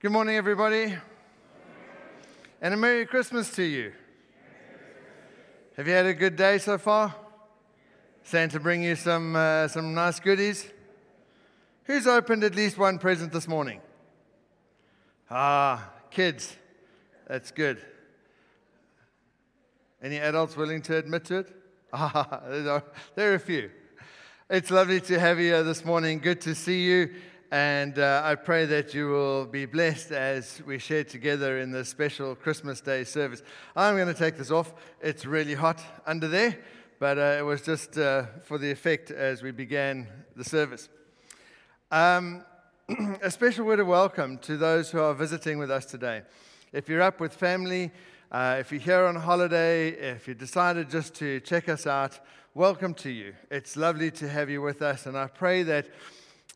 Good morning, everybody. And a Merry Christmas to you. Have you had a good day so far? Santa bring you some, uh, some nice goodies? Who's opened at least one present this morning? Ah, kids. That's good. Any adults willing to admit to it? Ah, there are a few. It's lovely to have you this morning. Good to see you. And uh, I pray that you will be blessed as we share together in this special Christmas Day service. I'm going to take this off. It's really hot under there, but uh, it was just uh, for the effect as we began the service. Um, a special word of welcome to those who are visiting with us today. If you're up with family, uh, if you're here on holiday, if you decided just to check us out, welcome to you. It's lovely to have you with us, and I pray that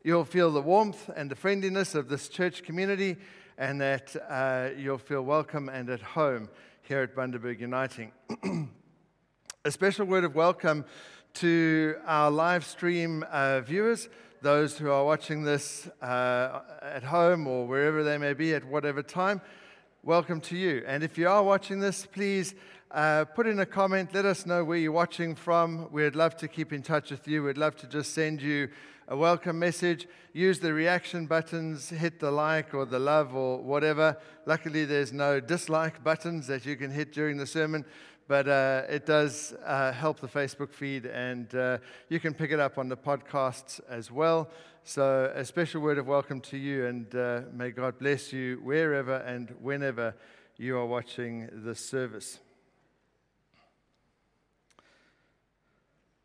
you'll feel the warmth and the friendliness of this church community, and that uh, you'll feel welcome and at home here at Bundaberg Uniting. A special word of welcome to our live stream uh, viewers, those who are watching this uh, at home or wherever they may be at whatever time. Welcome to you. And if you are watching this, please uh, put in a comment. Let us know where you're watching from. We'd love to keep in touch with you. We'd love to just send you a welcome message, use the reaction buttons, hit the like or the love or whatever. Luckily, there's no dislike buttons that you can hit during the sermon, but uh, it does uh, help the Facebook feed, and uh, you can pick it up on the podcasts as well. So, a special word of welcome to you, and uh, may God bless you wherever and whenever you are watching this service.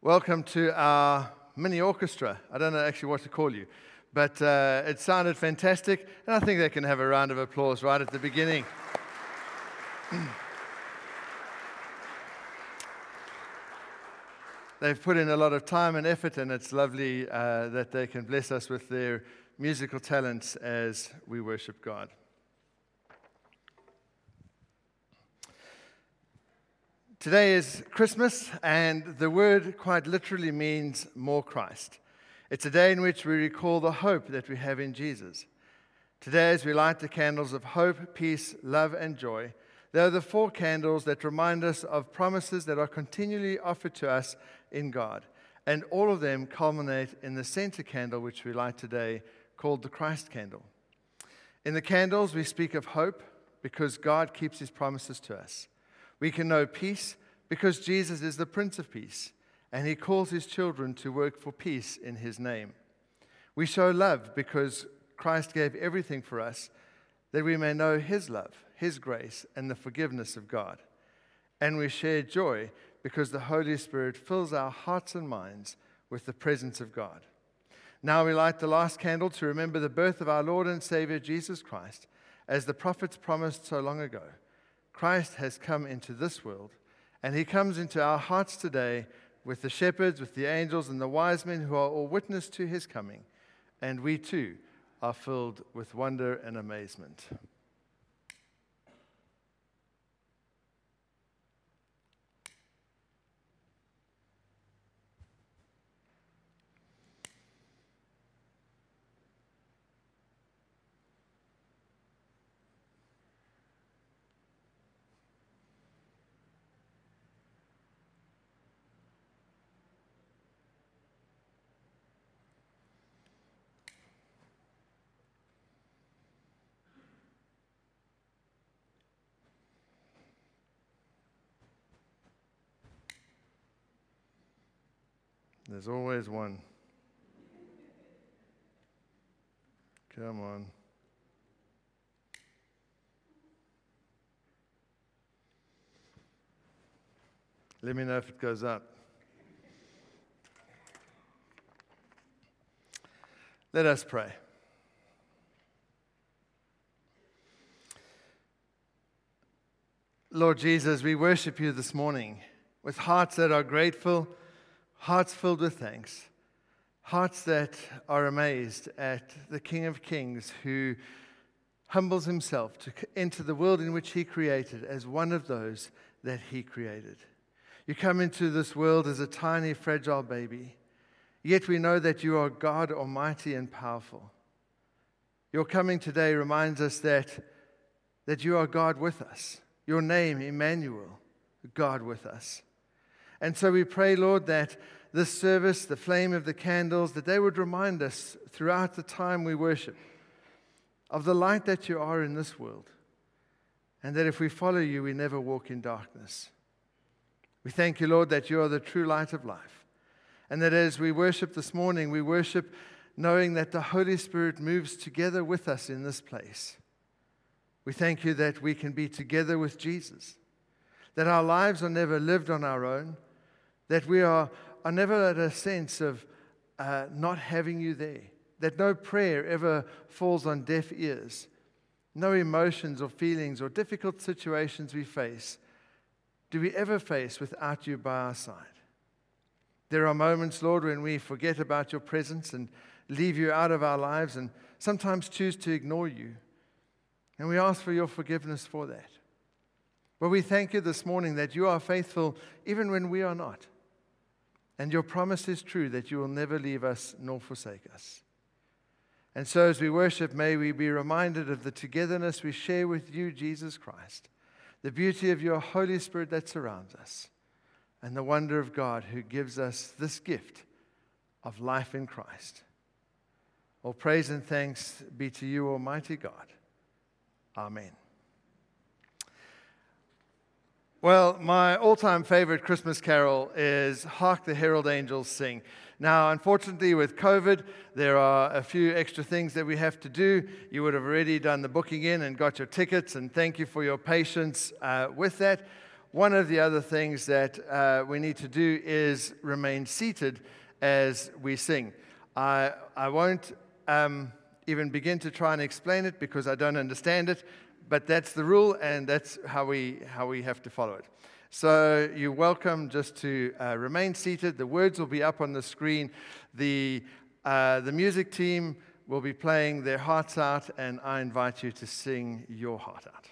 Welcome to our mini orchestra. I don't know actually what to call you, but uh, it sounded fantastic, and I think they can have a round of applause right at the beginning. They've put in a lot of time and effort, and it's lovely uh, that they can bless us with their musical talents as we worship God. Today is Christmas, and the word quite literally means more Christ. It's a day in which we recall the hope that we have in Jesus. Today, as we light the candles of hope, peace, love, and joy, they are the four candles that remind us of promises that are continually offered to us in God. And all of them culminate in the center candle, which we light today, called the Christ candle. In the candles, we speak of hope because God keeps his promises to us. We can know peace because Jesus is the Prince of Peace, and he calls his children to work for peace in his name. We show love because Christ gave everything for us that we may know his love, his grace, and the forgiveness of God. And we share joy because the Holy Spirit fills our hearts and minds with the presence of God. Now we light the last candle to remember the birth of our Lord and Savior Jesus Christ, as the prophets promised so long ago. Christ has come into this world, and he comes into our hearts today with the shepherds, with the angels, and the wise men who are all witness to his coming. And we too are filled with wonder and amazement. There's always one. Come on. Let me know if it goes up. Let us pray. Lord Jesus, we worship you this morning with hearts that are grateful hearts filled with thanks, hearts that are amazed at the King of Kings who humbles himself to enter the world in which he created as one of those that he created. You come into this world as a tiny, fragile baby, yet we know that you are God Almighty and powerful. Your coming today reminds us that, that you are God with us. Your name, Emmanuel, God with us. And so we pray, Lord, that this service, the flame of the candles, that they would remind us throughout the time we worship of the light that you are in this world. And that if we follow you, we never walk in darkness. We thank you, Lord, that you are the true light of life. And that as we worship this morning, we worship knowing that the Holy Spirit moves together with us in this place. We thank you that we can be together with Jesus, that our lives are never lived on our own, that we are, are never at a sense of uh, not having you there, that no prayer ever falls on deaf ears, no emotions or feelings or difficult situations we face do we ever face without you by our side. There are moments, Lord, when we forget about your presence and leave you out of our lives and sometimes choose to ignore you. And we ask for your forgiveness for that. But we thank you this morning that you are faithful even when we are not. And your promise is true that you will never leave us nor forsake us. And so, as we worship, may we be reminded of the togetherness we share with you, Jesus Christ, the beauty of your Holy Spirit that surrounds us, and the wonder of God who gives us this gift of life in Christ. All praise and thanks be to you, Almighty God. Amen. Well, my all time favorite Christmas carol is Hark the Herald Angels Sing. Now, unfortunately, with COVID, there are a few extra things that we have to do. You would have already done the booking in and got your tickets, and thank you for your patience uh, with that. One of the other things that uh, we need to do is remain seated as we sing. I, I won't um, even begin to try and explain it because I don't understand it, but that's the rule and that's how we, how we have to follow it. So you're welcome just to uh, remain seated. The words will be up on the screen. The, uh, the music team will be playing their hearts out, and I invite you to sing your heart out.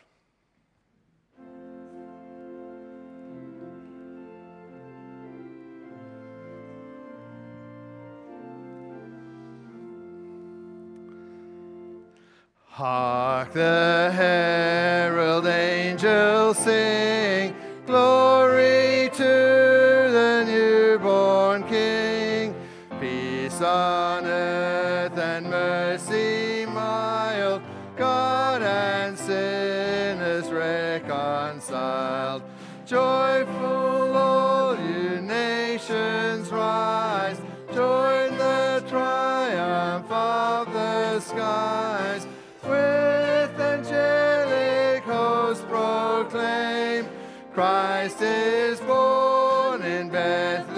Hark the herald angels sing, glory to the newborn King, peace on earth and mercy mild, God and sinners reconciled. Joyful all you nations rise, join the triumph of the skies. Christ is born in Bethlehem.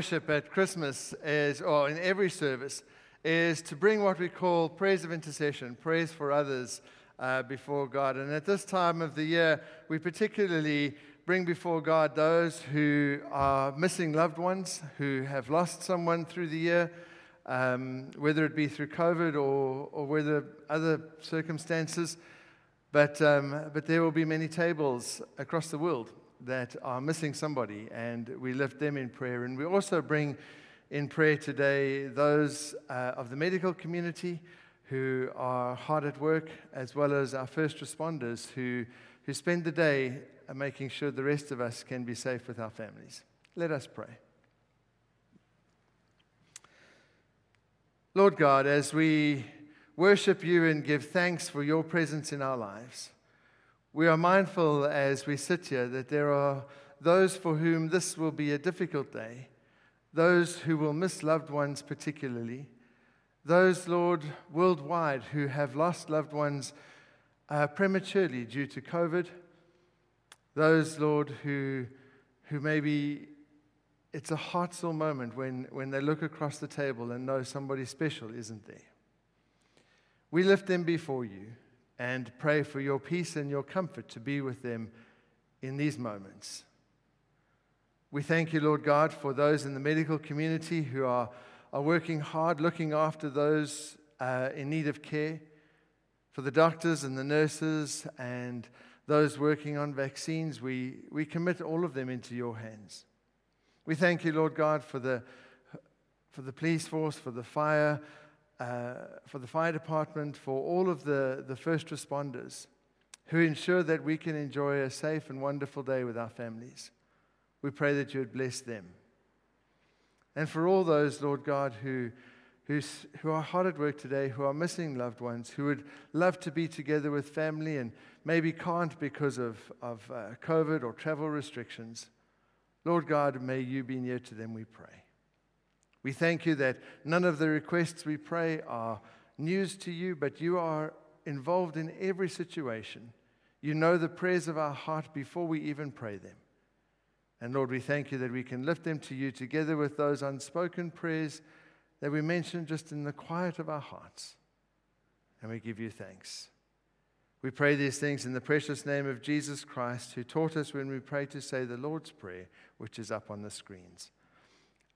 Worship at Christmas is, or in every service, is to bring what we call prayers of intercession, prayers for others uh, before God. And at this time of the year, we particularly bring before God those who are missing loved ones, who have lost someone through the year, um, whether it be through COVID or, or whether other circumstances. But, um, but there will be many tables across the world that are missing somebody, and we lift them in prayer. And we also bring in prayer today those uh, of the medical community who are hard at work, as well as our first responders who, who spend the day making sure the rest of us can be safe with our families. Let us pray. Lord God, as we worship you and give thanks for your presence in our lives, we are mindful as we sit here that there are those for whom this will be a difficult day, those who will miss loved ones particularly, those, Lord, worldwide who have lost loved ones uh, prematurely due to COVID, those, Lord, who, who maybe it's a heartsore moment when, when they look across the table and know somebody special isn't there. We lift them before you and pray for your peace and your comfort to be with them in these moments. We thank you, Lord God, for those in the medical community who are, are working hard, looking after those uh, in need of care, for the doctors and the nurses and those working on vaccines. We, we commit all of them into your hands. We thank you, Lord God, for the, for the police force, for the fire, uh, for the fire department, for all of the, the first responders who ensure that we can enjoy a safe and wonderful day with our families. We pray that you would bless them. And for all those, Lord God, who, who's, who are hard at work today, who are missing loved ones, who would love to be together with family and maybe can't because of, of uh, COVID or travel restrictions, Lord God, may you be near to them, we pray. We thank you that none of the requests we pray are news to you, but you are involved in every situation. You know the prayers of our heart before we even pray them. And Lord, we thank you that we can lift them to you together with those unspoken prayers that we mention just in the quiet of our hearts. And we give you thanks. We pray these things in the precious name of Jesus Christ, who taught us when we pray to say the Lord's Prayer, which is up on the screens.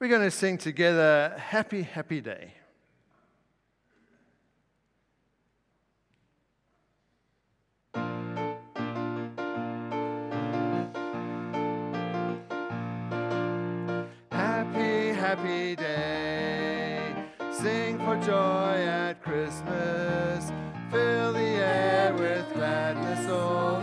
We're going to sing together Happy, Happy Day. Happy, happy day. Sing for joy at Christmas. Fill the air with gladness, all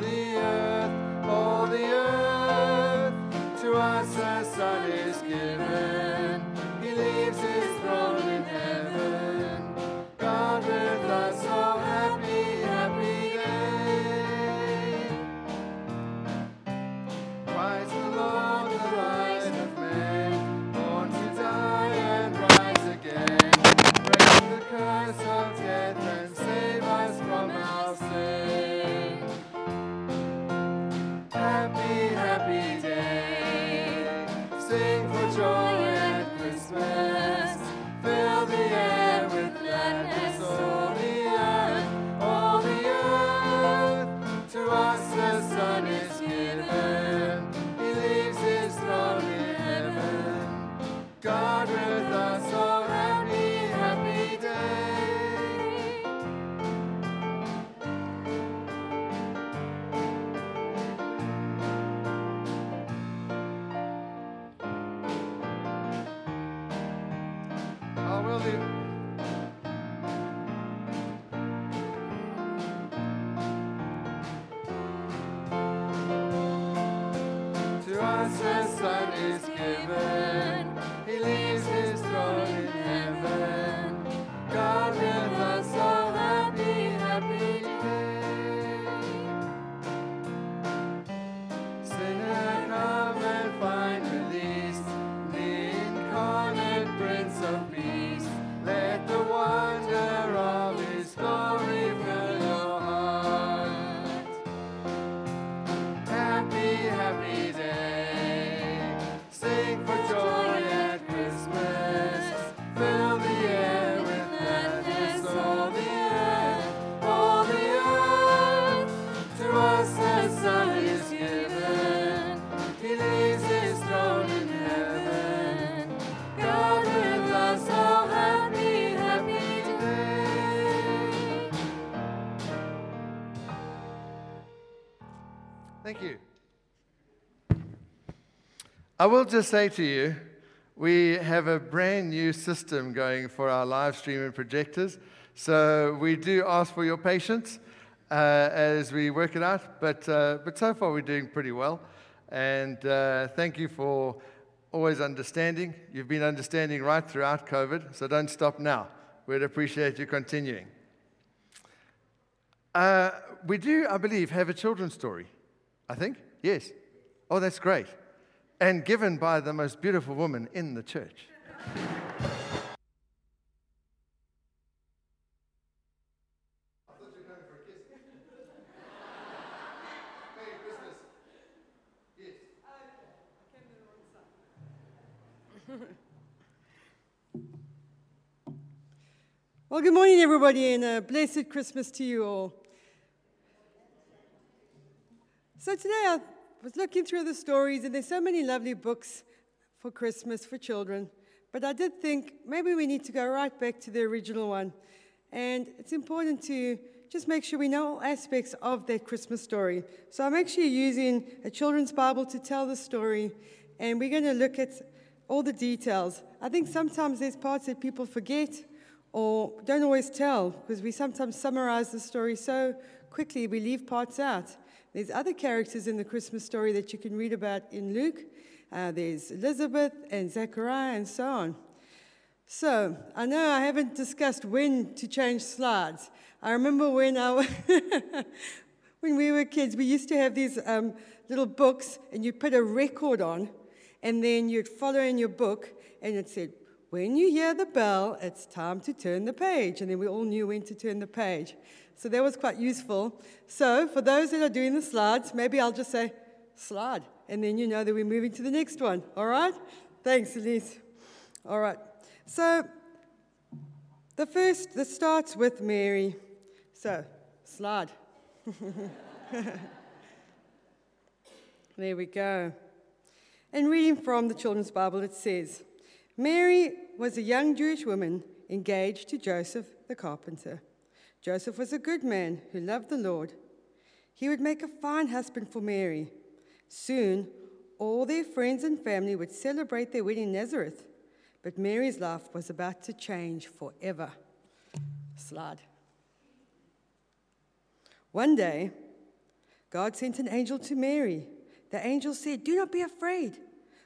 I will just say to you, we have a brand new system going for our live stream and projectors. So we do ask for your patience uh, as we work it out. But, uh, but so far, we're doing pretty well. And uh, thank you for always understanding. You've been understanding right throughout COVID, so don't stop now. We'd appreciate you continuing. Uh, we do, I believe, have a children's story. I think? Yes. Oh, that's great. And given by the most beautiful woman in the church. Well, good morning, everybody, and a blessed Christmas to you all. So, today I was looking through the stories, and there's so many lovely books for Christmas for children. But I did think maybe we need to go right back to the original one. And it's important to just make sure we know all aspects of that Christmas story. So, I'm actually using a children's Bible to tell the story, and we're going to look at all the details. I think sometimes there's parts that people forget or don't always tell because we sometimes summarize the story so quickly we leave parts out. There's other characters in the Christmas story that you can read about in Luke. Uh, there's Elizabeth and Zechariah and so on. So I know I haven't discussed when to change slides. I remember when I when we were kids, we used to have these um, little books, and you put a record on, and then you'd follow in your book, and it said when you hear the bell, it's time to turn the page. And then we all knew when to turn the page. So that was quite useful. So for those that are doing the slides, maybe I'll just say, slide. And then you know that we're moving to the next one. All right? Thanks, Elise. All right. So the first, this starts with Mary. So, slide. there we go. And reading from the Children's Bible, it says, Mary was a young Jewish woman engaged to Joseph the carpenter. Joseph was a good man who loved the Lord. He would make a fine husband for Mary. Soon, all their friends and family would celebrate their wedding in Nazareth. But Mary's life was about to change forever. Slide. One day, God sent an angel to Mary. The angel said, Do not be afraid.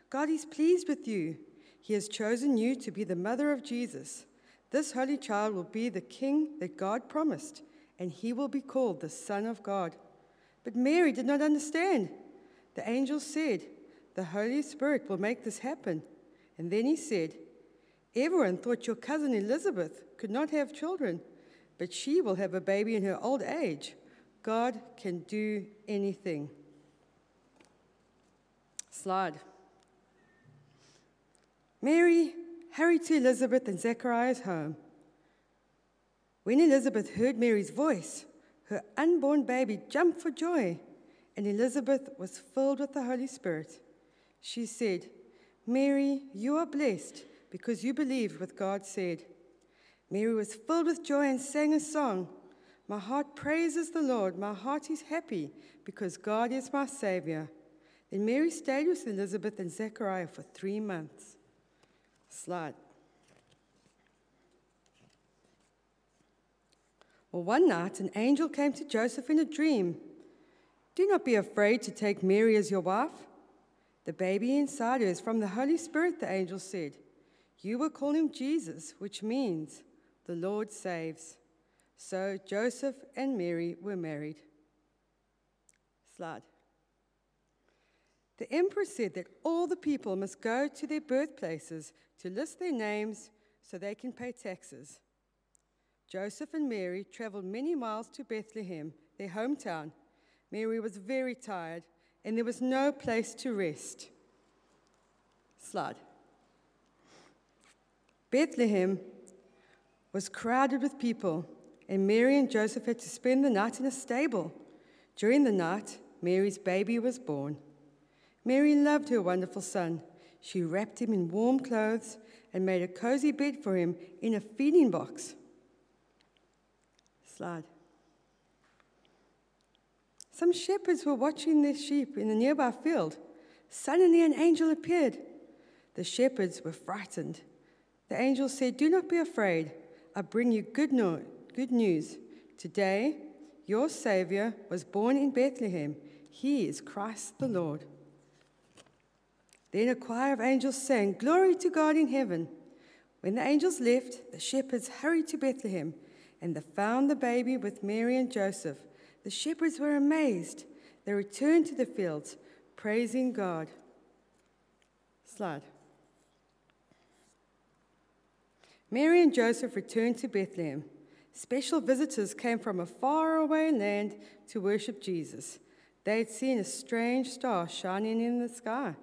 God is pleased with you. He has chosen you to be the mother of Jesus. This holy child will be the king that God promised, and he will be called the Son of God. But Mary did not understand. The angel said, The Holy Spirit will make this happen. And then he said, Everyone thought your cousin Elizabeth could not have children, but she will have a baby in her old age. God can do anything. Slide. Mary hurried to Elizabeth and Zechariah's home. When Elizabeth heard Mary's voice, her unborn baby jumped for joy, and Elizabeth was filled with the Holy Spirit. She said, Mary, you are blessed because you believed what God said. Mary was filled with joy and sang a song. My heart praises the Lord. My heart is happy because God is my Savior. Then Mary stayed with Elizabeth and Zechariah for three months. Slide. Well, one night an angel came to Joseph in a dream. Do not be afraid to take Mary as your wife. The baby inside her is from the Holy Spirit, the angel said. You will call him Jesus, which means the Lord saves. So Joseph and Mary were married. Slide. The emperor said that all the people must go to their birthplaces to list their names so they can pay taxes. Joseph and Mary traveled many miles to Bethlehem, their hometown. Mary was very tired, and there was no place to rest. Slide. Bethlehem was crowded with people, and Mary and Joseph had to spend the night in a stable. During the night, Mary's baby was born. Mary loved her wonderful son. She wrapped him in warm clothes and made a cozy bed for him in a feeding box. Slide. Some shepherds were watching their sheep in a nearby field. Suddenly, an angel appeared. The shepherds were frightened. The angel said, Do not be afraid. I bring you good, no- good news. Today, your Savior was born in Bethlehem. He is Christ the Lord. Then a choir of angels sang, Glory to God in heaven. When the angels left, the shepherds hurried to Bethlehem and they found the baby with Mary and Joseph. The shepherds were amazed. They returned to the fields, praising God. Slide. Mary and Joseph returned to Bethlehem. Special visitors came from a faraway land to worship Jesus. They had seen a strange star shining in the sky.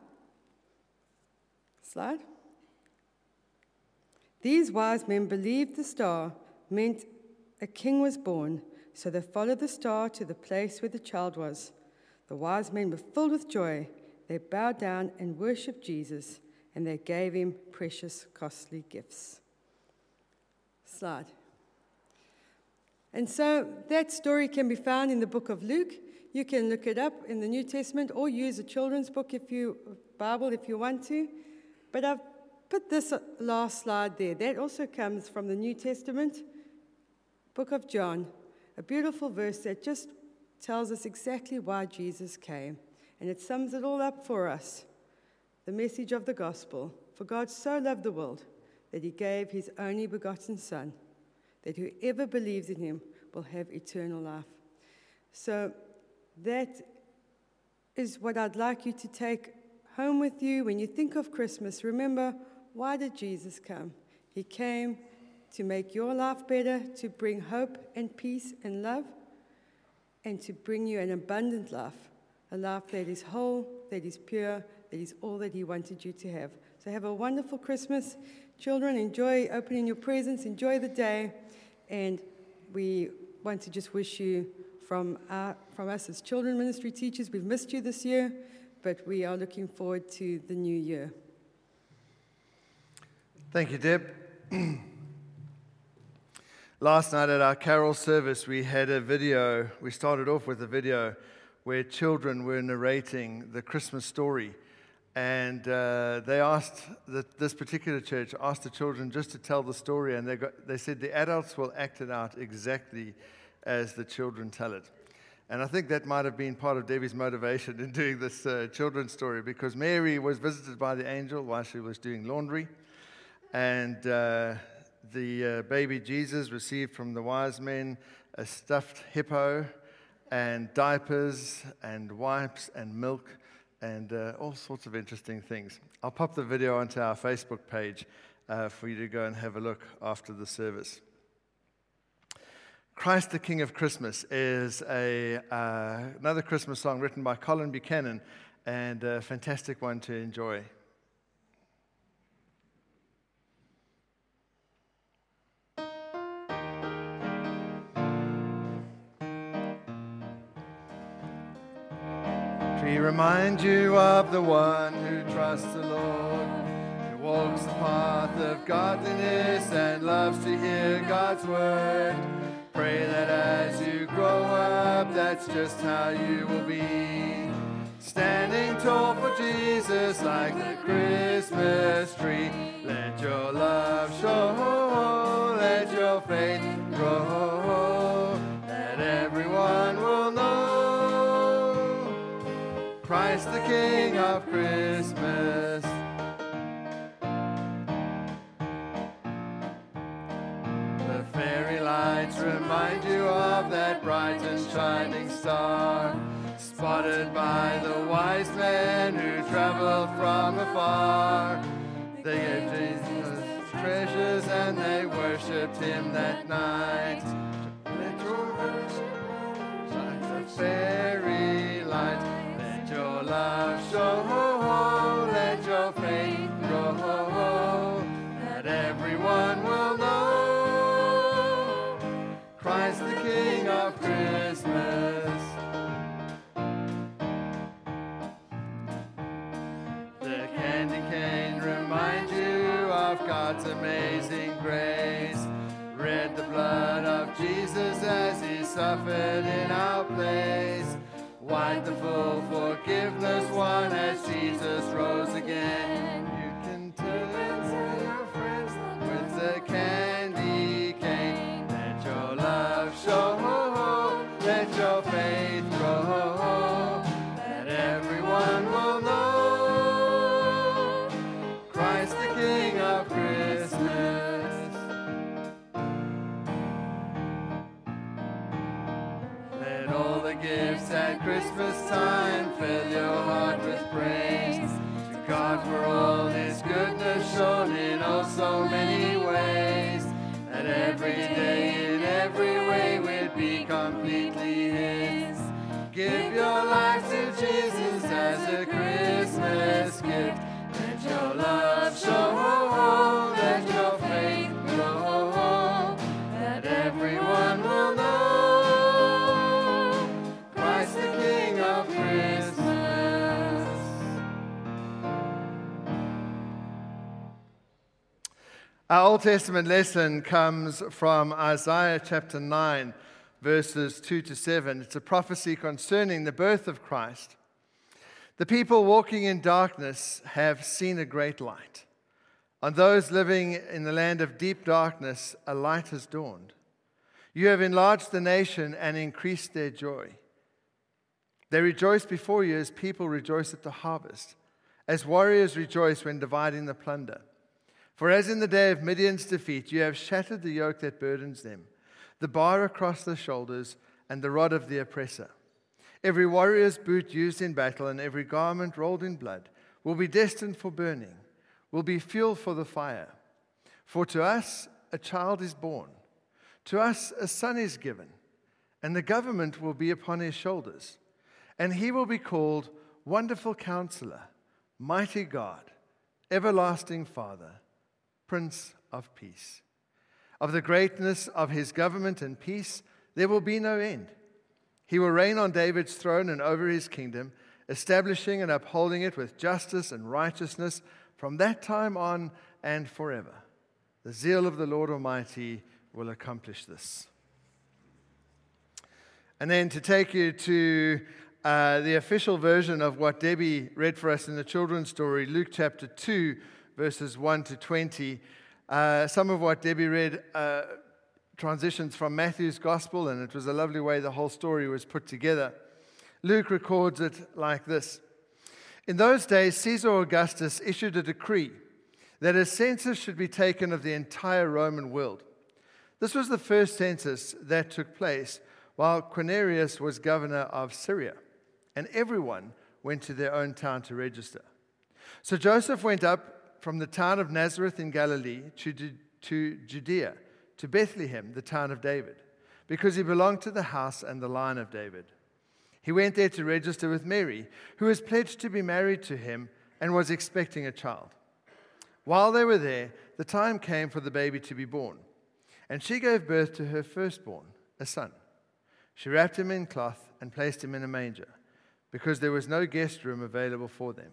Slide. These wise men believed the star meant a king was born, so they followed the star to the place where the child was. The wise men were filled with joy. They bowed down and worshiped Jesus, and they gave him precious, costly gifts. Slide. And so that story can be found in the book of Luke. You can look it up in the New Testament or use a children's book if you Bible if you want to. But I've put this last slide there. That also comes from the New Testament, book of John, a beautiful verse that just tells us exactly why Jesus came. And it sums it all up for us. The message of the gospel. For God so loved the world that he gave his only begotten Son, that whoever believes in him will have eternal life. So that is what I'd like you to take home with you when you think of Christmas. Remember, why did Jesus come? He came to make your life better, to bring hope and peace and love, and to bring you an abundant life, a life that is whole, that is pure, that is all that He wanted you to have. So have a wonderful Christmas. Children, enjoy opening your presents, enjoy the day, and we want to just wish you from, our, from us as children ministry teachers, we've missed you this year, but we are looking forward to the new year. Thank you, Deb. Last night at our carol service, we had a video. We started off with a video where children were narrating the Christmas story. And uh, they asked, the, this particular church asked the children just to tell the story, and they, got, they said the adults will act it out exactly as the children tell it. And I think that might have been part of Debbie's motivation in doing this uh, children's story because Mary was visited by the angel while she was doing laundry. And uh, the uh, baby Jesus received from the wise men a stuffed hippo and diapers and wipes and milk and uh, all sorts of interesting things. I'll pop the video onto our Facebook page uh, for you to go and have a look after the service. Christ the King of Christmas is a, uh, another Christmas song written by Colin Buchanan and a fantastic one to enjoy. We remind you of the one who trusts the Lord, who walks the path of godliness and loves to hear God's word. Pray that as you grow up, that's just how you will be. Standing tall for Jesus like the Christmas tree. Let your love show, let your faith grow, that everyone will know. Christ the King of Christmas. Bright and shining star, spotted by the wise men who traveled from afar. They gave Jesus treasures and they worshipped him that night. Suffered in our place. Full forgiveness won as Jesus rose again. God for all His goodness shown in oh so many ways. That every day in every way we'd be completely His. Give your life to Jesus as a Our Old Testament lesson comes from Isaiah chapter 9, verses 2 to 7. It's a prophecy concerning the birth of Christ. The people walking in darkness have seen a great light. On those living in the land of deep darkness, a light has dawned. You have enlarged the nation and increased their joy. They rejoice before you as people rejoice at the harvest, as warriors rejoice when dividing the plunder. For as in the day of Midian's defeat, you have shattered the yoke that burdens them, the bar across the shoulders, and the rod of the oppressor. Every warrior's boot used in battle and every garment rolled in blood will be destined for burning, will be fuel for the fire. For to us a child is born, to us a son is given, and the government will be upon his shoulders. And he will be called Wonderful Counselor, Mighty God, Everlasting Father, Prince of Peace. Of the greatness of his government and peace, there will be no end. He will reign on David's throne and over his kingdom, establishing and upholding it with justice and righteousness from that time on and forever. The zeal of the Lord Almighty will accomplish this. And then to take you to uh, the official version of what Debbie read for us in the children's story, Luke chapter 2, verses 1 to 20. Uh, some of what Debbie read uh, transitions from Matthew's gospel, and it was a lovely way the whole story was put together. Luke records it like this In those days, Caesar Augustus issued a decree that a census should be taken of the entire Roman world. This was the first census that took place while Quirinius was governor of Syria, and everyone went to their own town to register. So Joseph went up from the town of Nazareth in Galilee to, to Judea, to Bethlehem, the town of David, because he belonged to the house and the line of David. He went there to register with Mary, who was pledged to be married to him and was expecting a child. While they were there, the time came for the baby to be born, and she gave birth to her firstborn, a son. She wrapped him in cloth and placed him in a manger, because there was no guest room available for them.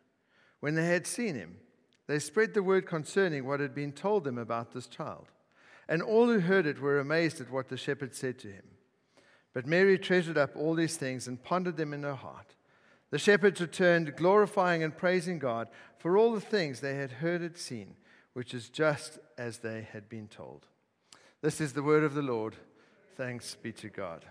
When they had seen him, they spread the word concerning what had been told them about this child. And all who heard it were amazed at what the shepherds said to him. But Mary treasured up all these things and pondered them in her heart. The shepherds returned, glorifying and praising God for all the things they had heard and seen, which is just as they had been told. This is the word of the Lord. Thanks be to God.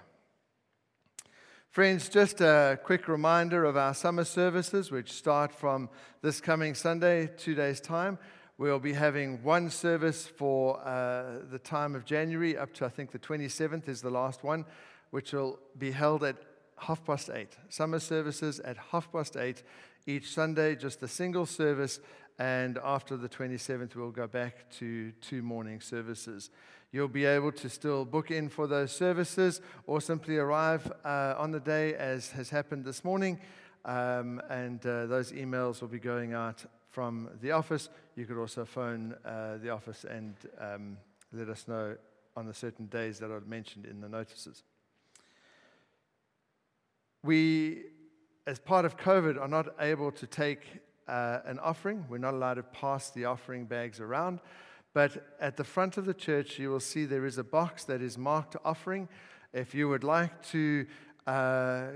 Friends, just a quick reminder of our summer services, which start from this coming Sunday, two days' time. We'll be having one service for uh, the time of January up to, I think, the 27th is the last one, which will be held at half past eight. Summer services at half past eight each Sunday, just a single service. And after the 27th, we'll go back to two morning services. You'll be able to still book in for those services or simply arrive uh, on the day as has happened this morning. Um, and uh, those emails will be going out from the office. You could also phone uh, the office and um, let us know on the certain days that are mentioned in the notices. We, as part of COVID, are not able to take uh, an offering. We're not allowed to pass the offering bags around. But at the front of the church, you will see there is a box that is marked offering. If you would like to uh,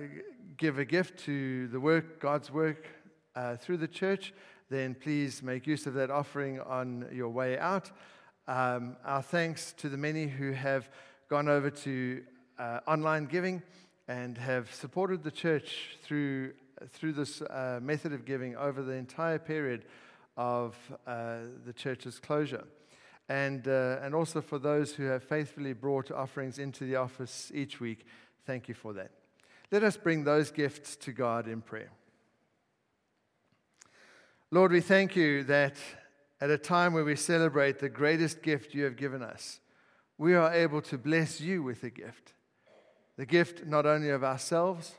give a gift to the work, God's work uh, through the church, then please make use of that offering on your way out. Um, our thanks to the many who have gone over to uh, online giving and have supported the church through, through this uh, method of giving over the entire period of uh, the church's closure and, uh, and also for those who have faithfully brought offerings into the office each week. Thank you for that. Let us bring those gifts to God in prayer. Lord, we thank you that at a time where we celebrate the greatest gift you have given us, we are able to bless you with a gift. The gift not only of ourselves,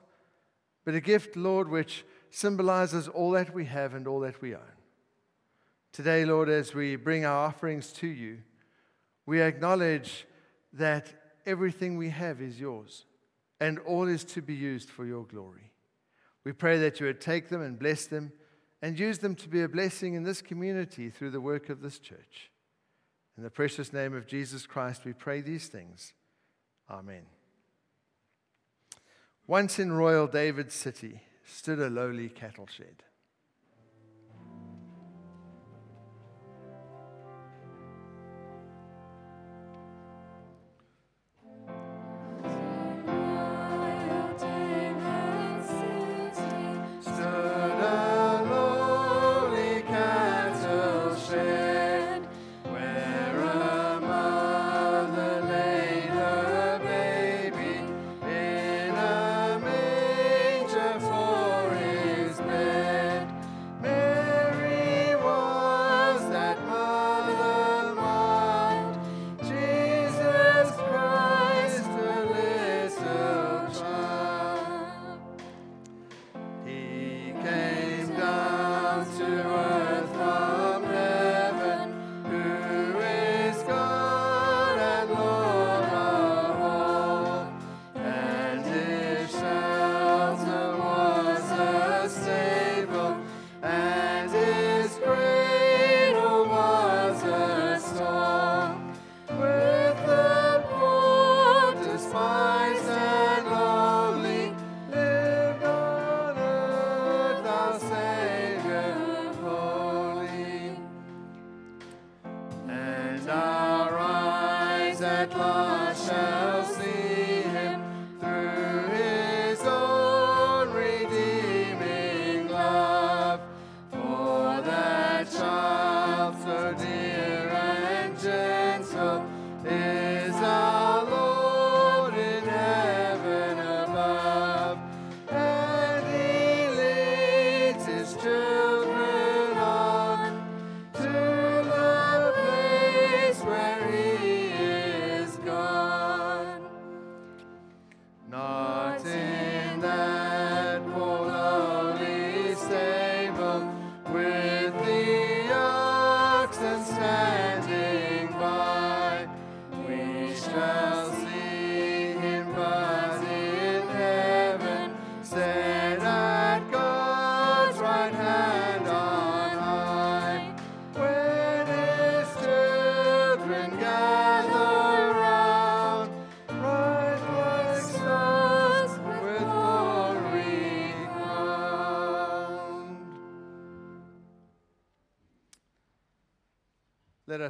but a gift, Lord, which symbolizes all that we have and all that we own. Today, Lord, as we bring our offerings to you, we acknowledge that everything we have is yours and all is to be used for your glory. We pray that you would take them and bless them and use them to be a blessing in this community through the work of this church. In the precious name of Jesus Christ, we pray these things. Amen. Once in royal David's city stood a lowly cattle shed.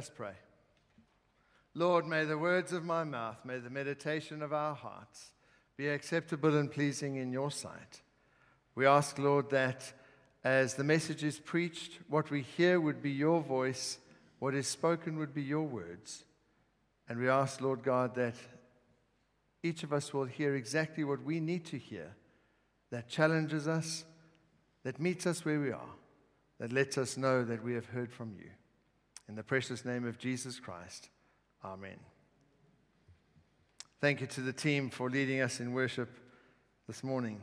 Us pray. Lord, may the words of my mouth, may the meditation of our hearts be acceptable and pleasing in your sight. We ask, Lord, that as the message is preached, what we hear would be your voice, what is spoken would be your words. And we ask, Lord God, that each of us will hear exactly what we need to hear that challenges us, that meets us where we are, that lets us know that we have heard from you. In the precious name of Jesus Christ, amen. Thank you to the team for leading us in worship this morning.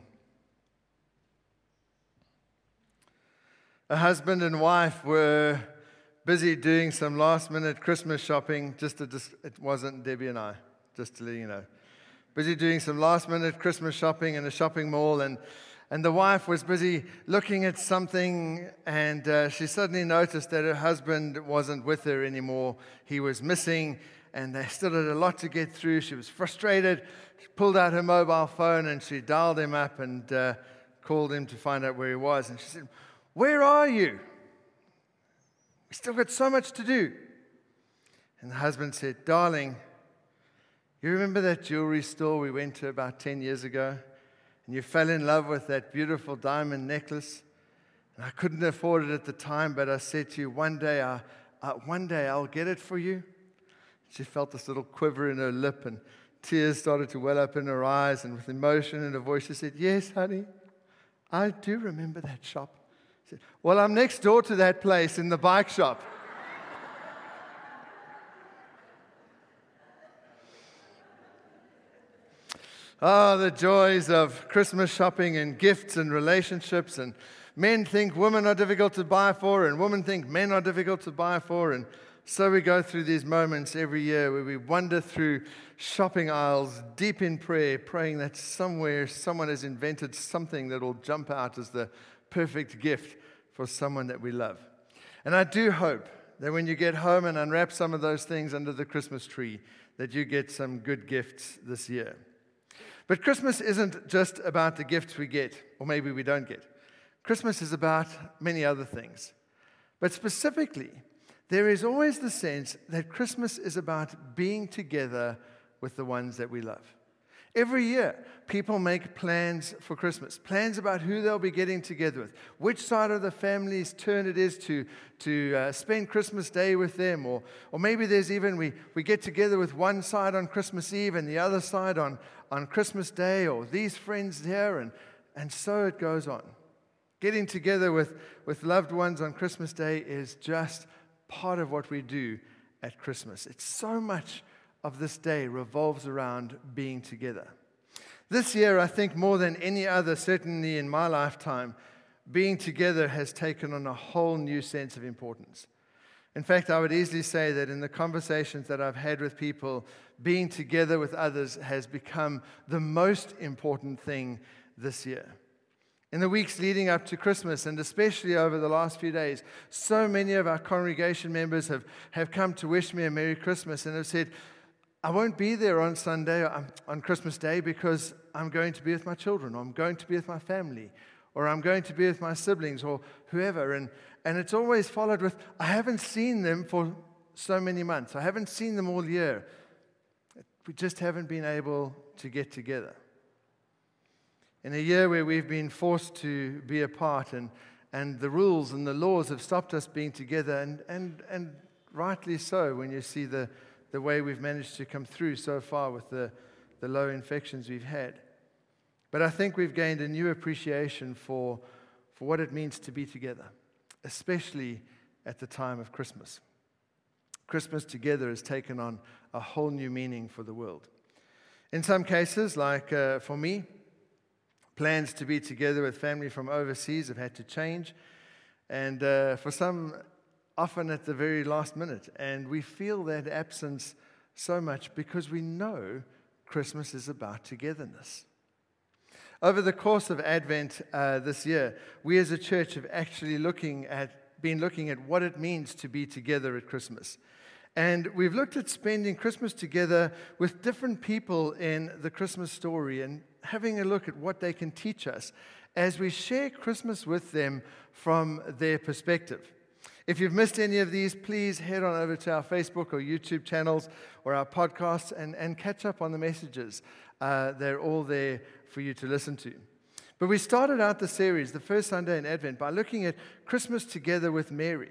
A husband and wife were busy doing some last minute Christmas shopping. Just to, it wasn't Debbie and I, just to let you know. Busy doing some last minute Christmas shopping in a shopping mall, and and the wife was busy looking at something, and uh, she suddenly noticed that her husband wasn't with her anymore. He was missing, and they still had a lot to get through. She was frustrated. She pulled out her mobile phone and she dialed him up and uh, called him to find out where he was. And she said, Where are you? We still got so much to do. And the husband said, Darling, you remember that jewelry store we went to about 10 years ago? And you fell in love with that beautiful diamond necklace. And I couldn't afford it at the time, but I said to you, one day, I, I, one day I'll get it for you. She felt this little quiver in her lip, and tears started to well up in her eyes. And with emotion in her voice, she said, Yes, honey, I do remember that shop. She Said, well, I'm next door to that place in the bike shop. Ah, oh, the joys of Christmas shopping and gifts and relationships. And men think women are difficult to buy for, and women think men are difficult to buy for. And so we go through these moments every year where we wander through shopping aisles deep in prayer, praying that somewhere someone has invented something that will jump out as the perfect gift for someone that we love. And I do hope that when you get home and unwrap some of those things under the Christmas tree, that you get some good gifts this year. But Christmas isn't just about the gifts we get, or maybe we don't get. Christmas is about many other things. But specifically, there is always the sense that Christmas is about being together with the ones that we love. Every year, people make plans for Christmas, plans about who they'll be getting together with, which side of the family's turn it is to, to uh, spend Christmas Day with them, or, or maybe there's even we, we get together with one side on Christmas Eve and the other side on, on Christmas Day, or these friends here, and, and so it goes on. Getting together with, with loved ones on Christmas Day is just part of what we do at Christmas. It's so much of this day revolves around being together. This year, I think more than any other, certainly in my lifetime, being together has taken on a whole new sense of importance. In fact, I would easily say that in the conversations that I've had with people, being together with others has become the most important thing this year. In the weeks leading up to Christmas, and especially over the last few days, so many of our congregation members have, have come to wish me a Merry Christmas and have said, I won't be there on Sunday, um, on Christmas Day, because I'm going to be with my children, or I'm going to be with my family, or I'm going to be with my siblings, or whoever. And, and it's always followed with, I haven't seen them for so many months. I haven't seen them all year. We just haven't been able to get together. In a year where we've been forced to be apart, and, and the rules and the laws have stopped us being together, and, and, and rightly so when you see the the way we've managed to come through so far with the, the low infections we've had. But I think we've gained a new appreciation for, for what it means to be together, especially at the time of Christmas. Christmas together has taken on a whole new meaning for the world. In some cases, like uh, for me, plans to be together with family from overseas have had to change. And uh, for some, often at the very last minute. And we feel that absence so much because we know Christmas is about togetherness. Over the course of Advent uh, this year, we as a church have actually looking at, been looking at what it means to be together at Christmas. And we've looked at spending Christmas together with different people in the Christmas story and having a look at what they can teach us as we share Christmas with them from their perspective. If you've missed any of these, please head on over to our Facebook or YouTube channels or our podcasts and, and catch up on the messages. Uh, they're all there for you to listen to. But we started out the series, the first Sunday in Advent, by looking at Christmas together with Mary.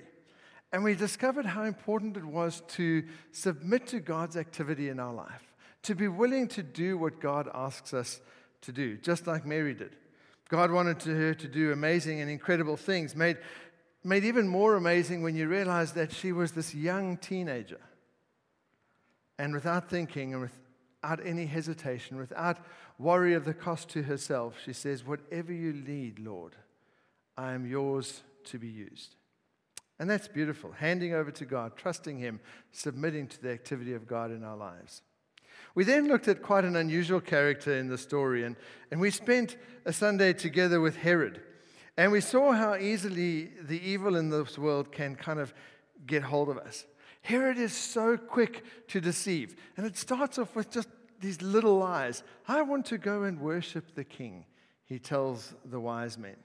And we discovered how important it was to submit to God's activity in our life, to be willing to do what God asks us to do, just like Mary did. God wanted her to do amazing and incredible things, made, made even more amazing when you realize that she was this young teenager. And without thinking and without any hesitation, without worry of the cost to herself, she says, Whatever you lead, Lord, I am yours to be used. And that's beautiful. Handing over to God, trusting Him, submitting to the activity of God in our lives. We then looked at quite an unusual character in the story, and, and we spent a Sunday together with Herod. And we saw how easily the evil in this world can kind of get hold of us. Herod is so quick to deceive. And it starts off with just these little lies. I want to go and worship the king, he tells the wise men.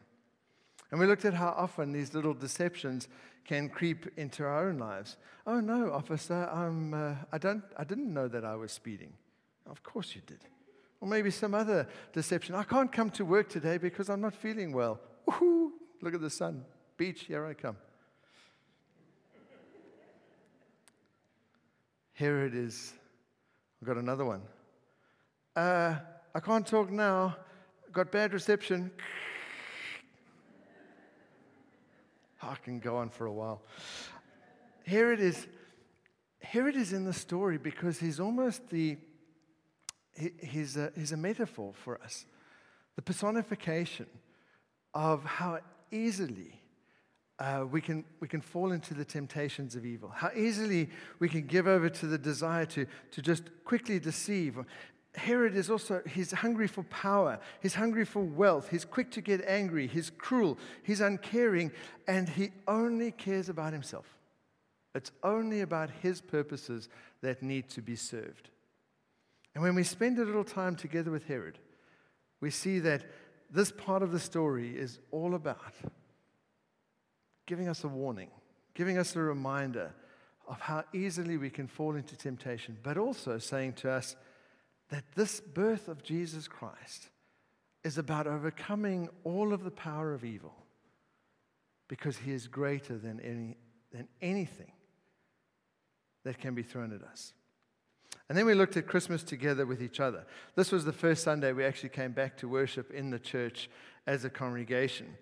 And we looked at how often these little deceptions can creep into our own lives. Oh no, officer, I'm, uh, I, don't, I didn't know that I was speeding. Of course you did. Or maybe some other deception. I can't come to work today because I'm not feeling well. Woohoo! Look at the sun. Beach, here I come. Here it is. I've got another one. Uh, I can't talk now. Got bad reception. I can go on for a while. Here it is. Here it is in the story because he's almost the, he's a, he's a metaphor for us. The personification of how easily uh, we, can, we can fall into the temptations of evil, how easily we can give over to the desire to, to just quickly deceive. Herod is also, he's hungry for power, he's hungry for wealth, he's quick to get angry, he's cruel, he's uncaring, and he only cares about himself. It's only about his purposes that need to be served. And when we spend a little time together with Herod, we see that this part of the story is all about giving us a warning, giving us a reminder of how easily we can fall into temptation, but also saying to us, that this birth of Jesus Christ is about overcoming all of the power of evil because he is greater than, any, than anything that can be thrown at us. And then we looked at Christmas together with each other. This was the first Sunday we actually came back to worship in the church as a congregation.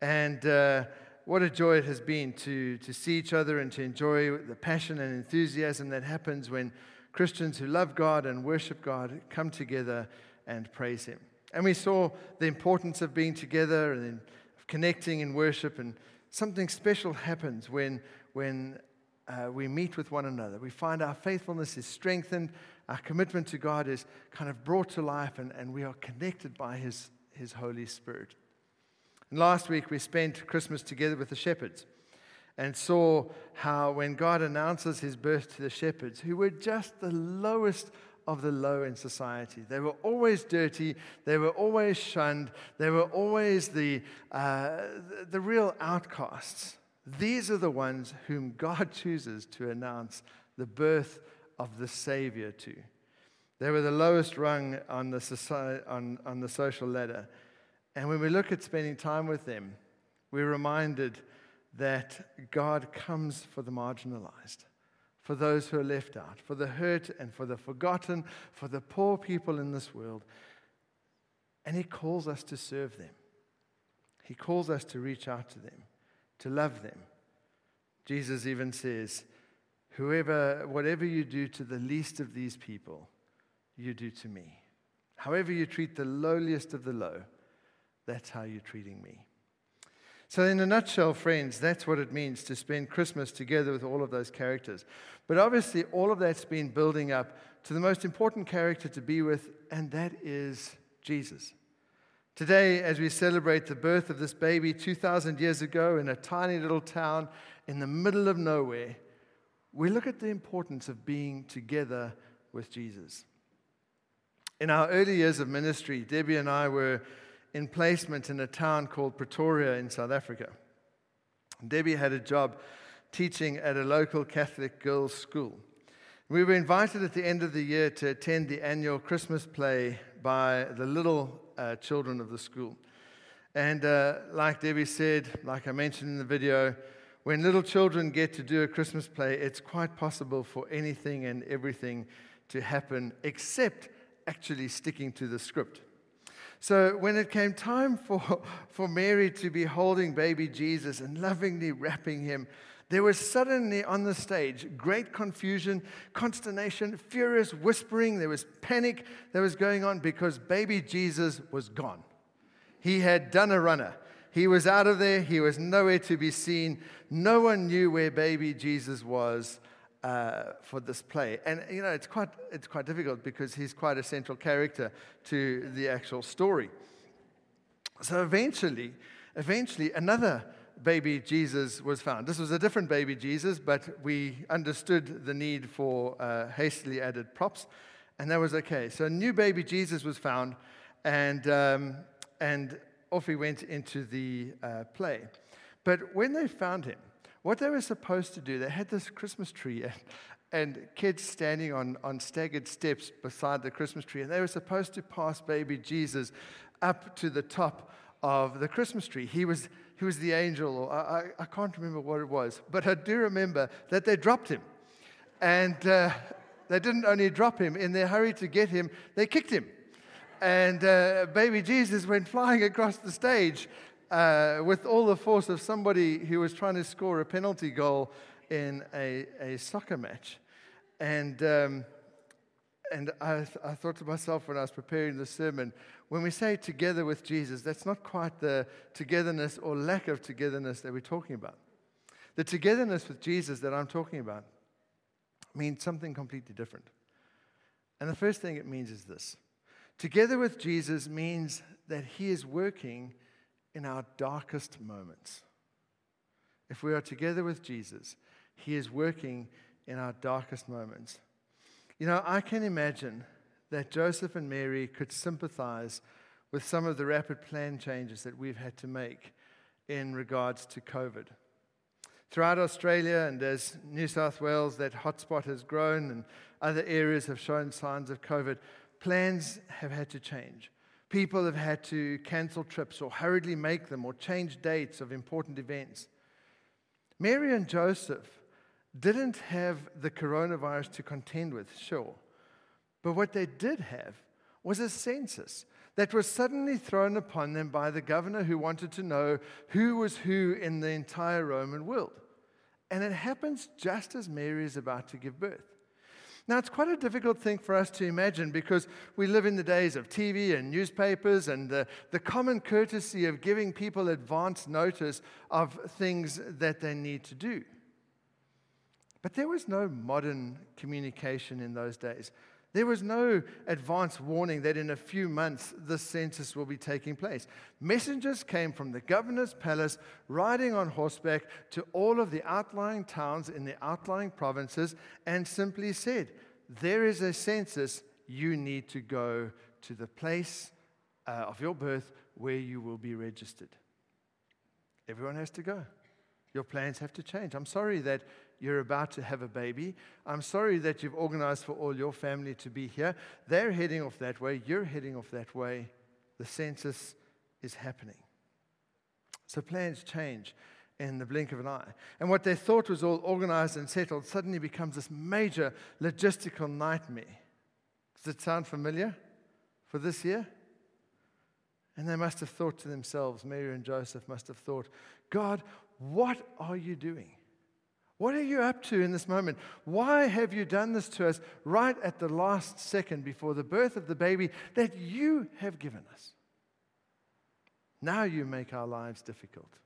And uh, what a joy it has been to, to see each other and to enjoy the passion and enthusiasm that happens when Christians who love God and worship God come together and praise Him. And we saw the importance of being together and connecting in worship, and something special happens when, when uh, we meet with one another. We find our faithfulness is strengthened, our commitment to God is kind of brought to life, and, and we are connected by His, His Holy Spirit. Last week we spent Christmas together with the shepherds and saw how when God announces his birth to the shepherds, who were just the lowest of the low in society. They were always dirty, they were always shunned, they were always the, uh, the, the real outcasts. These are the ones whom God chooses to announce the birth of the Savior to. They were the lowest rung on the, society, on, on the social ladder. And when we look at spending time with them, we're reminded that God comes for the marginalized, for those who are left out, for the hurt and for the forgotten, for the poor people in this world. And He calls us to serve them. He calls us to reach out to them, to love them. Jesus even says, Whoever, whatever you do to the least of these people, you do to me. However, you treat the lowliest of the low, that's how you're treating me. So, in a nutshell, friends, that's what it means to spend Christmas together with all of those characters. But obviously, all of that's been building up to the most important character to be with, and that is Jesus. Today, as we celebrate the birth of this baby 2,000 years ago in a tiny little town in the middle of nowhere, we look at the importance of being together with Jesus. In our early years of ministry, Debbie and I were in placement in a town called Pretoria in South Africa. Debbie had a job teaching at a local Catholic girls' school. We were invited at the end of the year to attend the annual Christmas play by the little uh, children of the school. And uh, like Debbie said, like I mentioned in the video, when little children get to do a Christmas play, it's quite possible for anything and everything to happen except actually sticking to the script. So when it came time for, for Mary to be holding baby Jesus and lovingly wrapping him, there was suddenly on the stage great confusion, consternation, furious whispering. There was panic that was going on because baby Jesus was gone. He had done a runner. He was out of there. He was nowhere to be seen. No one knew where baby Jesus was uh, for this play. And, you know, it's quite, it's quite difficult because he's quite a central character to the actual story. So eventually, eventually, another baby Jesus was found. This was a different baby Jesus, but we understood the need for uh, hastily added props, and that was okay. So a new baby Jesus was found, and, um, and off he went into the uh, play. But when they found him, what they were supposed to do, they had this Christmas tree and, and kids standing on, on staggered steps beside the Christmas tree, and they were supposed to pass baby Jesus up to the top of the Christmas tree. He was he was the angel, or I, I, I can't remember what it was, but I do remember that they dropped him. And uh, they didn't only drop him, in their hurry to get him, they kicked him. And uh, baby Jesus went flying across the stage uh, with all the force of somebody who was trying to score a penalty goal in a, a soccer match. And, um, and I, I thought to myself when I was preparing the sermon, when we say together with Jesus, that's not quite the togetherness or lack of togetherness that we're talking about. The togetherness with Jesus that I'm talking about means something completely different. And the first thing it means is this together with Jesus means that he is working in our darkest moments. If we are together with Jesus, he is working in our darkest moments. You know, I can imagine that Joseph and Mary could sympathize with some of the rapid plan changes that we've had to make in regards to COVID. Throughout Australia and as New South Wales, that hotspot has grown and other areas have shown signs of COVID, plans have had to change. People have had to cancel trips or hurriedly make them or change dates of important events. Mary and Joseph didn't have the coronavirus to contend with, sure. But what they did have was a census that was suddenly thrown upon them by the governor who wanted to know who was who in the entire Roman world. And it happens just as Mary is about to give birth. Now, it's quite a difficult thing for us to imagine because we live in the days of TV and newspapers and the, the common courtesy of giving people advance notice of things that they need to do. But there was no modern communication in those days. There was no advance warning that in a few months this census will be taking place. Messengers came from the governor's palace riding on horseback to all of the outlying towns in the outlying provinces and simply said, There is a census, you need to go to the place uh, of your birth where you will be registered. Everyone has to go. Your plans have to change. I'm sorry that you're about to have a baby. I'm sorry that you've organized for all your family to be here. They're heading off that way. You're heading off that way. The census is happening. So plans change in the blink of an eye. And what they thought was all organized and settled suddenly becomes this major logistical nightmare. Does it sound familiar for this year? And they must have thought to themselves, Mary and Joseph must have thought, God, what are you doing? What are you up to in this moment? Why have you done this to us right at the last second before the birth of the baby that you have given us? Now you make our lives difficult.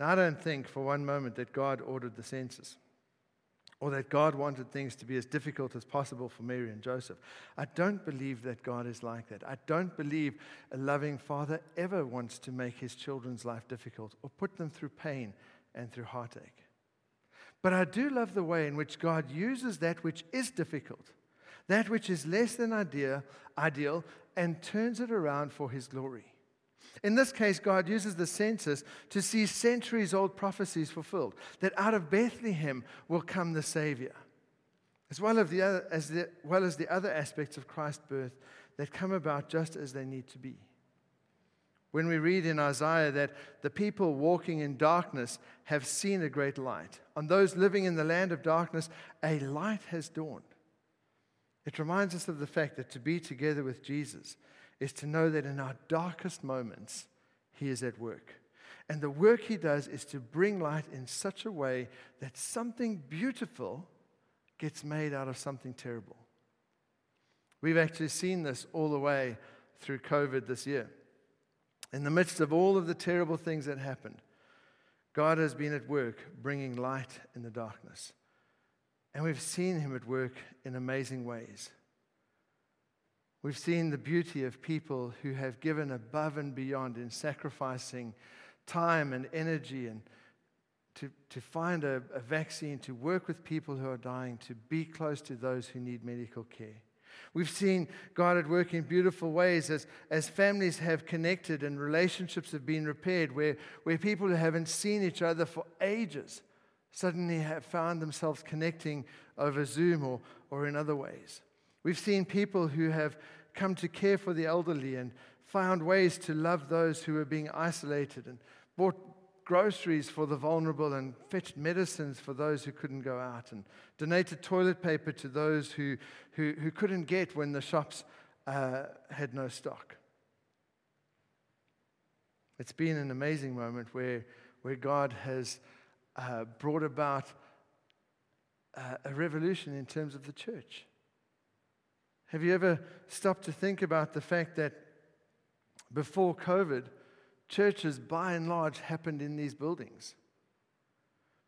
Now, I don't think for one moment that God ordered the census or that God wanted things to be as difficult as possible for Mary and Joseph. I don't believe that God is like that. I don't believe a loving father ever wants to make his children's life difficult or put them through pain and through heartache. But I do love the way in which God uses that which is difficult, that which is less than ideal, ideal and turns it around for his glory. In this case, God uses the census to see centuries old prophecies fulfilled that out of Bethlehem will come the Savior, as well the other, as the, well as the other aspects of Christ's birth that come about just as they need to be. When we read in Isaiah that the people walking in darkness have seen a great light, on those living in the land of darkness, a light has dawned. It reminds us of the fact that to be together with Jesus is to know that in our darkest moments, He is at work. And the work He does is to bring light in such a way that something beautiful gets made out of something terrible. We've actually seen this all the way through COVID this year. In the midst of all of the terrible things that happened, God has been at work bringing light in the darkness. And we've seen Him at work in amazing ways. We've seen the beauty of people who have given above and beyond in sacrificing time and energy and to, to find a, a vaccine, to work with people who are dying, to be close to those who need medical care. We've seen God at work in beautiful ways as, as families have connected and relationships have been repaired, where, where people who haven't seen each other for ages suddenly have found themselves connecting over Zoom or, or in other ways. We've seen people who have come to care for the elderly and found ways to love those who are being isolated and bought groceries for the vulnerable and fetched medicines for those who couldn't go out and donated toilet paper to those who, who, who couldn't get when the shops uh, had no stock. It's been an amazing moment where, where God has uh, brought about uh, a revolution in terms of the church. Have you ever stopped to think about the fact that before COVID, churches by and large happened in these buildings?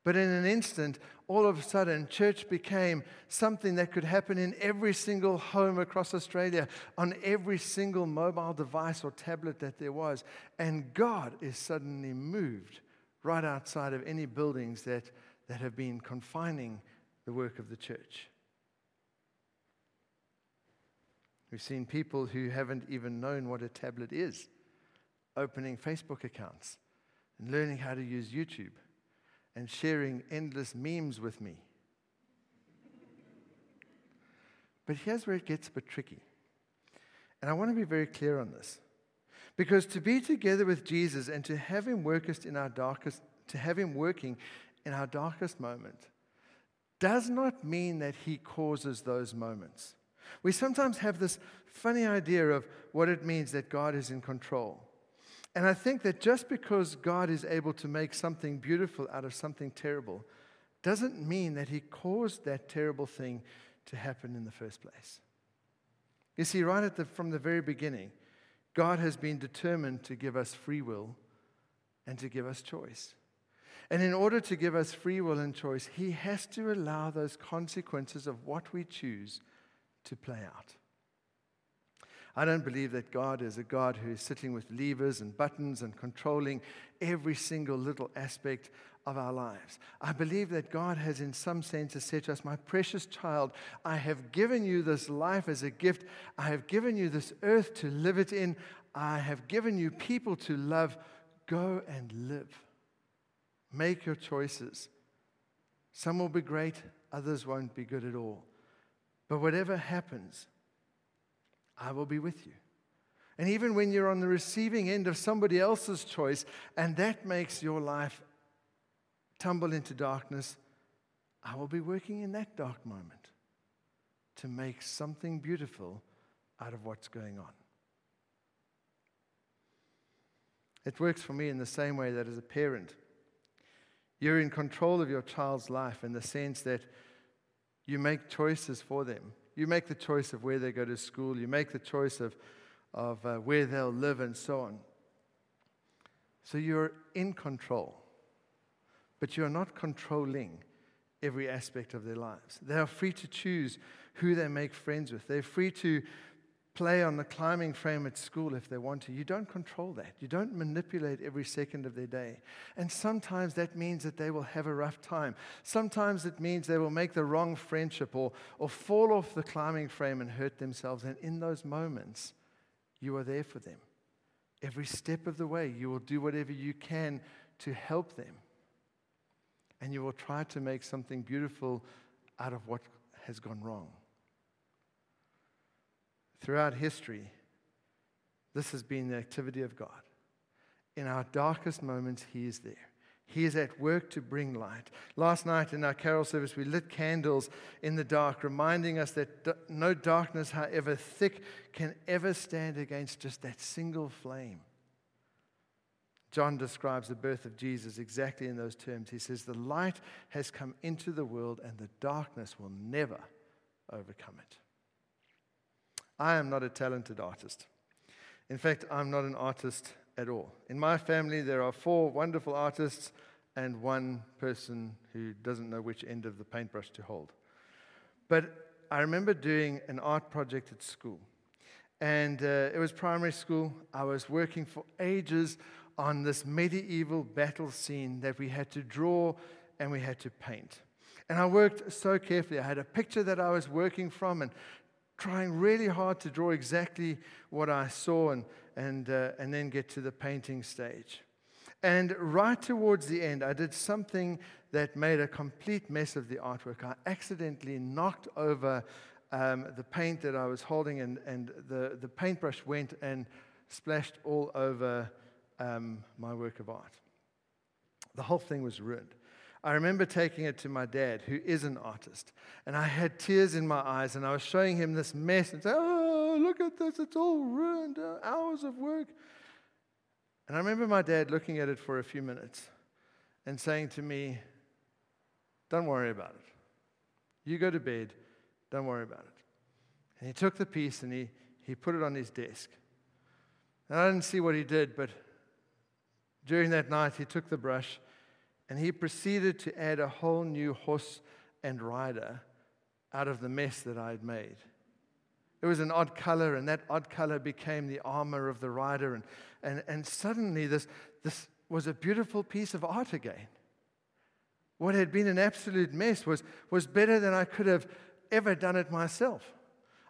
But in an instant, all of a sudden, church became something that could happen in every single home across Australia, on every single mobile device or tablet that there was. And God is suddenly moved right outside of any buildings that, that have been confining the work of the church. We've seen people who haven't even known what a tablet is opening Facebook accounts and learning how to use YouTube and sharing endless memes with me. But here's where it gets a bit tricky. And I want to be very clear on this. Because to be together with Jesus and to have him workest in our darkest, to have him working in our darkest moment does not mean that he causes those moments. We sometimes have this funny idea of what it means that God is in control. And I think that just because God is able to make something beautiful out of something terrible doesn't mean that He caused that terrible thing to happen in the first place. You see, right the, from the very beginning, God has been determined to give us free will and to give us choice. And in order to give us free will and choice, He has to allow those consequences of what we choose to play out. I don't believe that God is a God who is sitting with levers and buttons and controlling every single little aspect of our lives. I believe that God has, in some sense, said to us, My precious child, I have given you this life as a gift. I have given you this earth to live it in. I have given you people to love. Go and live. Make your choices. Some will be great, others won't be good at all. But whatever happens, I will be with you. And even when you're on the receiving end of somebody else's choice and that makes your life tumble into darkness, I will be working in that dark moment to make something beautiful out of what's going on. It works for me in the same way that as a parent, you're in control of your child's life in the sense that you make choices for them. You make the choice of where they go to school. You make the choice of, of uh, where they'll live and so on. So you're in control, but you're not controlling every aspect of their lives. They are free to choose who they make friends with. They're free to play on the climbing frame at school if they want to. You don't control that. You don't manipulate every second of their day. And sometimes that means that they will have a rough time. Sometimes it means they will make the wrong friendship or, or fall off the climbing frame and hurt themselves. And in those moments, you are there for them. Every step of the way, you will do whatever you can to help them. And you will try to make something beautiful out of what has gone wrong. Throughout history, this has been the activity of God. In our darkest moments, He is there. He is at work to bring light. Last night in our carol service, we lit candles in the dark, reminding us that no darkness, however thick, can ever stand against just that single flame. John describes the birth of Jesus exactly in those terms. He says, The light has come into the world, and the darkness will never overcome it. I am not a talented artist. In fact, I'm not an artist at all. In my family, there are four wonderful artists and one person who doesn't know which end of the paintbrush to hold. But I remember doing an art project at school. And uh, it was primary school. I was working for ages on this medieval battle scene that we had to draw and we had to paint. And I worked so carefully. I had a picture that I was working from and trying really hard to draw exactly what I saw and, and, uh, and then get to the painting stage. And right towards the end, I did something that made a complete mess of the artwork. I accidentally knocked over um, the paint that I was holding, and, and the, the paintbrush went and splashed all over um, my work of art. The whole thing was ruined. I remember taking it to my dad, who is an artist, and I had tears in my eyes, and I was showing him this mess and saying, Oh, look at this, it's all ruined, uh, hours of work. And I remember my dad looking at it for a few minutes and saying to me, Don't worry about it. You go to bed, don't worry about it. And he took the piece and he, he put it on his desk. And I didn't see what he did, but during that night, he took the brush and he proceeded to add a whole new horse and rider out of the mess that I had made. It was an odd color, and that odd color became the armor of the rider. And, and, and suddenly, this, this was a beautiful piece of art again. What had been an absolute mess was, was better than I could have ever done it myself.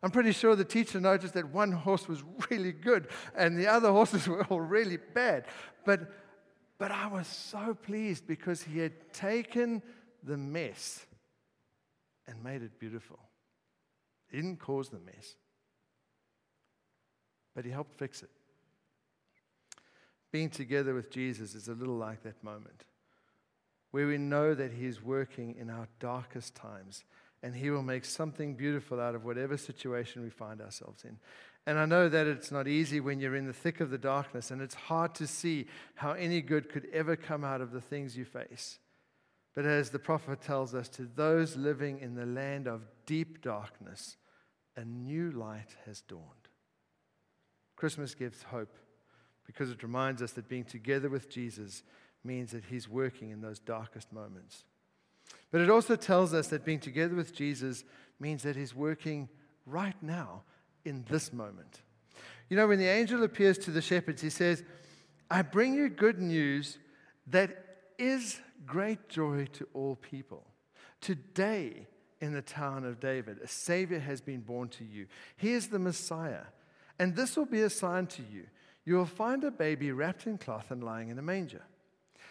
I'm pretty sure the teacher noticed that one horse was really good and the other horses were all really bad. But but I was so pleased because he had taken the mess and made it beautiful. He didn't cause the mess, but he helped fix it. Being together with Jesus is a little like that moment where we know that he is working in our darkest times and he will make something beautiful out of whatever situation we find ourselves in. And I know that it's not easy when you're in the thick of the darkness, and it's hard to see how any good could ever come out of the things you face. But as the prophet tells us, to those living in the land of deep darkness, a new light has dawned. Christmas gives hope because it reminds us that being together with Jesus means that he's working in those darkest moments. But it also tells us that being together with Jesus means that he's working right now in this moment. You know, when the angel appears to the shepherds, he says, I bring you good news that is great joy to all people. Today, in the town of David, a Savior has been born to you. He is the Messiah. And this will be a sign to you. You will find a baby wrapped in cloth and lying in a manger.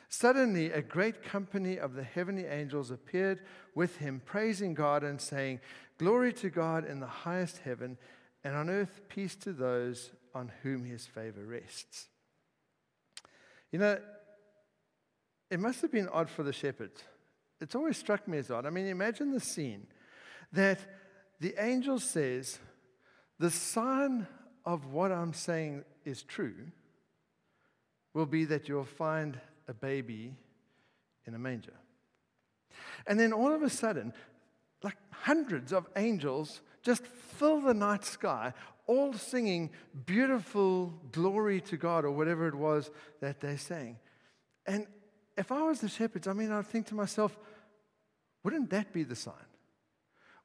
Suddenly, a great company of the heavenly angels appeared with him, praising God and saying, Glory to God in the highest heaven and on earth peace to those on whom his favor rests. You know, it must have been odd for the shepherds. It's always struck me as odd. I mean, imagine the scene that the angel says, The sign of what I'm saying is true will be that you'll find a baby in a manger. And then all of a sudden, like hundreds of angels just fill the night sky, all singing beautiful glory to God or whatever it was that they sang. And if I was the shepherds, I mean, I'd think to myself, wouldn't that be the sign?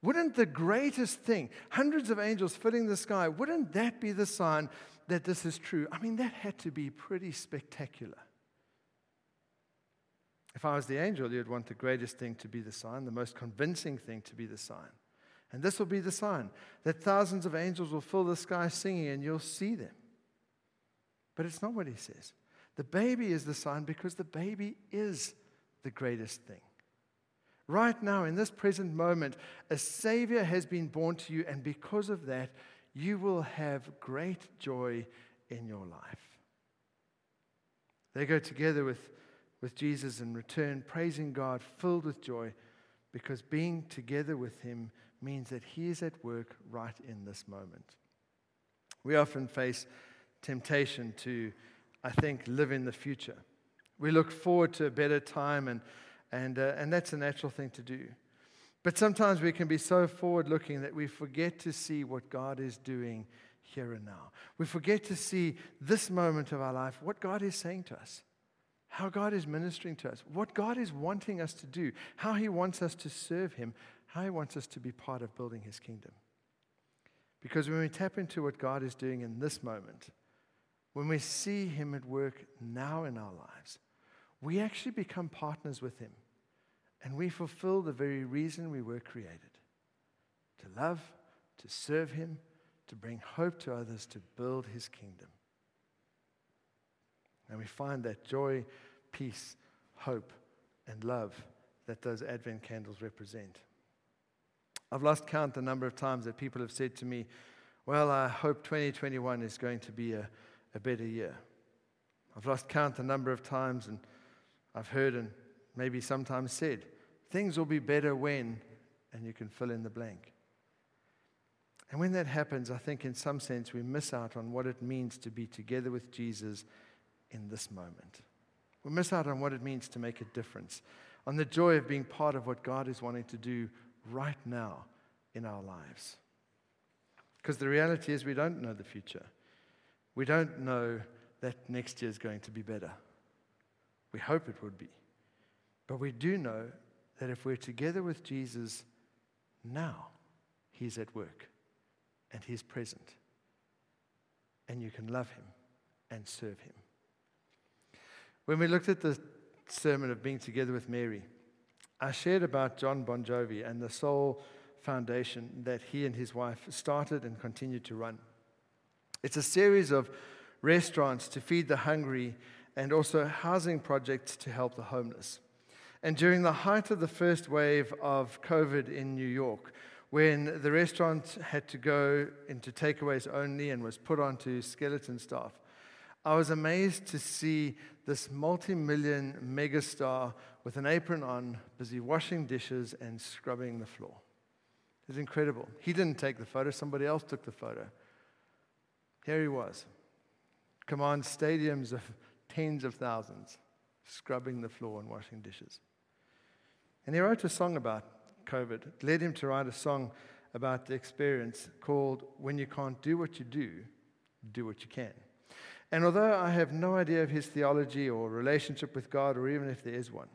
Wouldn't the greatest thing, hundreds of angels filling the sky, wouldn't that be the sign that this is true? I mean, that had to be pretty spectacular. If I was the angel, you'd want the greatest thing to be the sign, the most convincing thing to be the sign. And this will be the sign that thousands of angels will fill the sky singing, and you'll see them. But it's not what he says. The baby is the sign because the baby is the greatest thing. Right now, in this present moment, a Savior has been born to you, and because of that, you will have great joy in your life. They go together with, with Jesus and return, praising God, filled with joy, because being together with Him means that He is at work right in this moment. We often face temptation to, I think, live in the future. We look forward to a better time, and, and, uh, and that's a natural thing to do. But sometimes we can be so forward looking that we forget to see what God is doing here and now. We forget to see this moment of our life, what God is saying to us, how God is ministering to us, what God is wanting us to do, how He wants us to serve Him, how He wants us to be part of building His kingdom. Because when we tap into what God is doing in this moment, when we see Him at work now in our lives, we actually become partners with Him. And we fulfill the very reason we were created to love, to serve Him, to bring hope to others, to build His kingdom. And we find that joy, peace, hope, and love that those Advent candles represent. I've lost count the number of times that people have said to me, Well, I hope 2021 is going to be a, a better year. I've lost count the number of times, and I've heard and maybe sometimes said, Things will be better when, and you can fill in the blank. And when that happens, I think in some sense we miss out on what it means to be together with Jesus in this moment. We miss out on what it means to make a difference, on the joy of being part of what God is wanting to do right now in our lives. Because the reality is, we don't know the future. We don't know that next year is going to be better. We hope it would be. But we do know that if we're together with Jesus now, He's at work and He's present. And you can love Him and serve Him. When we looked at the sermon of being together with Mary, I shared about Jon Bon Jovi and the Soul Foundation that he and his wife started and continue to run. It's a series of restaurants to feed the hungry and also housing projects to help the homeless. And during the height of the first wave of COVID in New York, when the restaurant had to go into takeaways only and was put onto skeleton staff, I was amazed to see this multi million megastar with an apron on, busy washing dishes and scrubbing the floor. It was incredible. He didn't take the photo, somebody else took the photo. Here he was. Command stadiums of tens of thousands scrubbing the floor and washing dishes. And he wrote a song about COVID. It led him to write a song about the experience called When You Can't Do What You Do, Do What You Can. And although I have no idea of his theology or relationship with God, or even if there is one,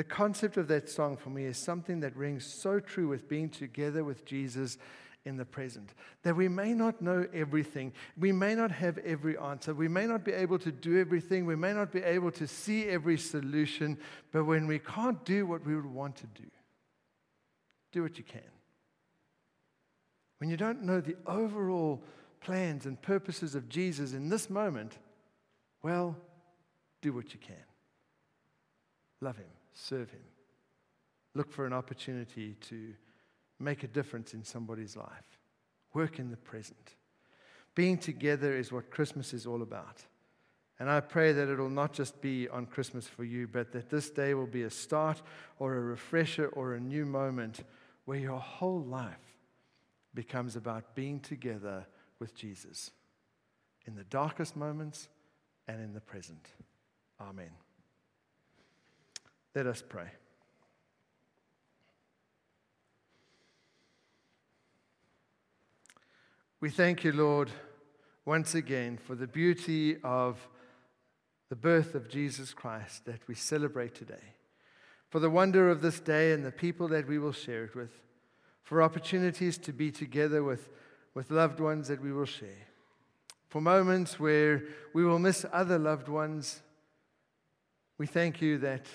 the concept of that song for me is something that rings so true with being together with Jesus in the present. That we may not know everything, we may not have every answer, we may not be able to do everything, we may not be able to see every solution, but when we can't do what we would want to do, do what you can. When you don't know the overall plans and purposes of Jesus in this moment, well, do what you can. Love Him, serve Him. Look for an opportunity to make a difference in somebody's life. Work in the present. Being together is what Christmas is all about. And I pray that it'll not just be on Christmas for you, but that this day will be a start or a refresher or a new moment where your whole life becomes about being together with Jesus in the darkest moments and in the present. Amen. Let us pray. We thank you, Lord, once again for the beauty of the birth of Jesus Christ that we celebrate today, for the wonder of this day and the people that we will share it with, for opportunities to be together with, with loved ones that we will share, for moments where we will miss other loved ones. We thank you that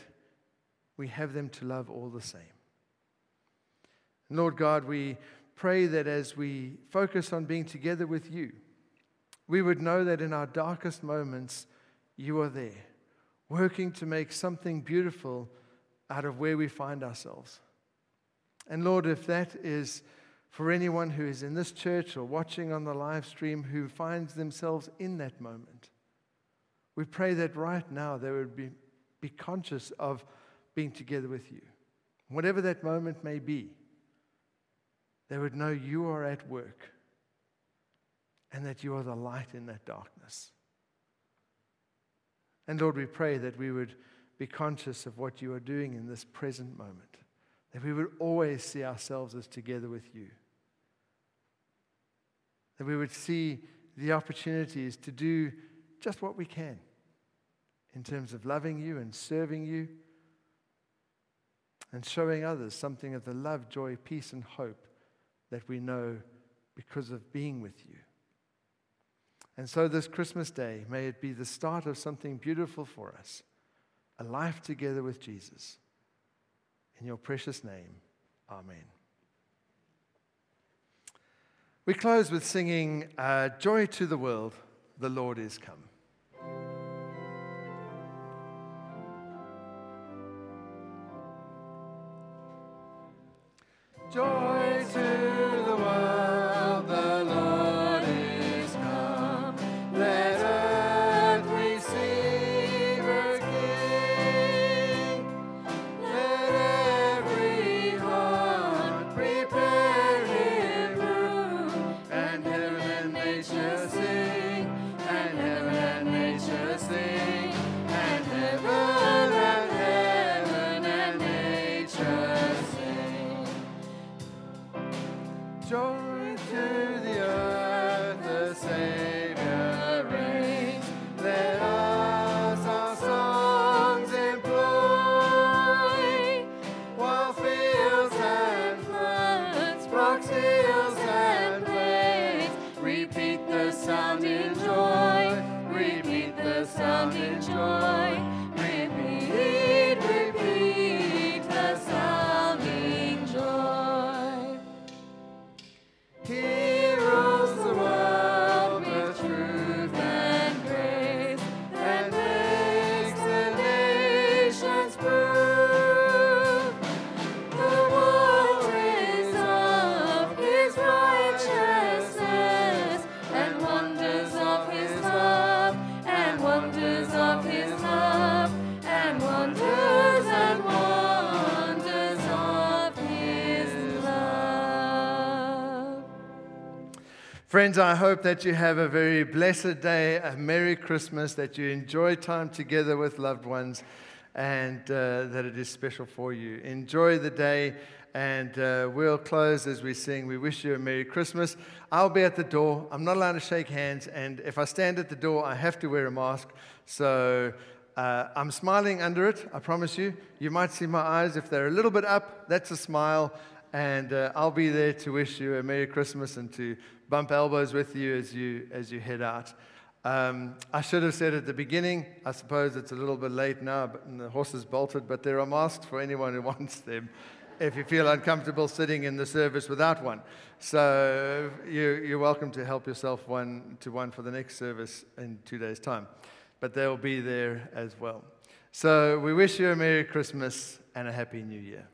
we have them to love all the same. Lord God, we pray that as we focus on being together with you, We would know that in our darkest moments, you are there, working to make something beautiful out of where we find ourselves. And Lord, if that is for anyone who is in this church or watching on the live stream who finds themselves in that moment, we pray that right now they would be, be conscious of being together with you. Whatever that moment may be, they would know you are at work and that you are the light in that darkness. And Lord, we pray that we would be conscious of what you are doing in this present moment, that we would always see ourselves as together with you, that we would see the opportunities to do just what we can in terms of loving you and serving you and showing others something of the love, joy, peace, and hope that we know because of being with you. And so, this Christmas day, may it be the start of something beautiful for us a life together with Jesus. In your precious name, Amen. We close with singing uh, Joy to the World, the Lord is come. Joy Friends, I hope that you have a very blessed day, a Merry Christmas, that you enjoy time together with loved ones, and uh, that it is special for you. Enjoy the day, and uh, we'll close as we sing. We wish you a Merry Christmas. I'll be at the door. I'm not allowed to shake hands, and if I stand at the door, I have to wear a mask. So uh, I'm smiling under it, I promise you. You might see my eyes. If they're a little bit up, that's a smile. And uh, I'll be there to wish you a Merry Christmas and to bump elbows with you as you, as you head out. Um, I should have said at the beginning, I suppose it's a little bit late now, but and the horse is bolted, but there are masks for anyone who wants them if you feel uncomfortable sitting in the service without one. So you, you're welcome to help yourself one to one for the next service in two days' time. But they'll be there as well. So we wish you a Merry Christmas and a Happy New Year.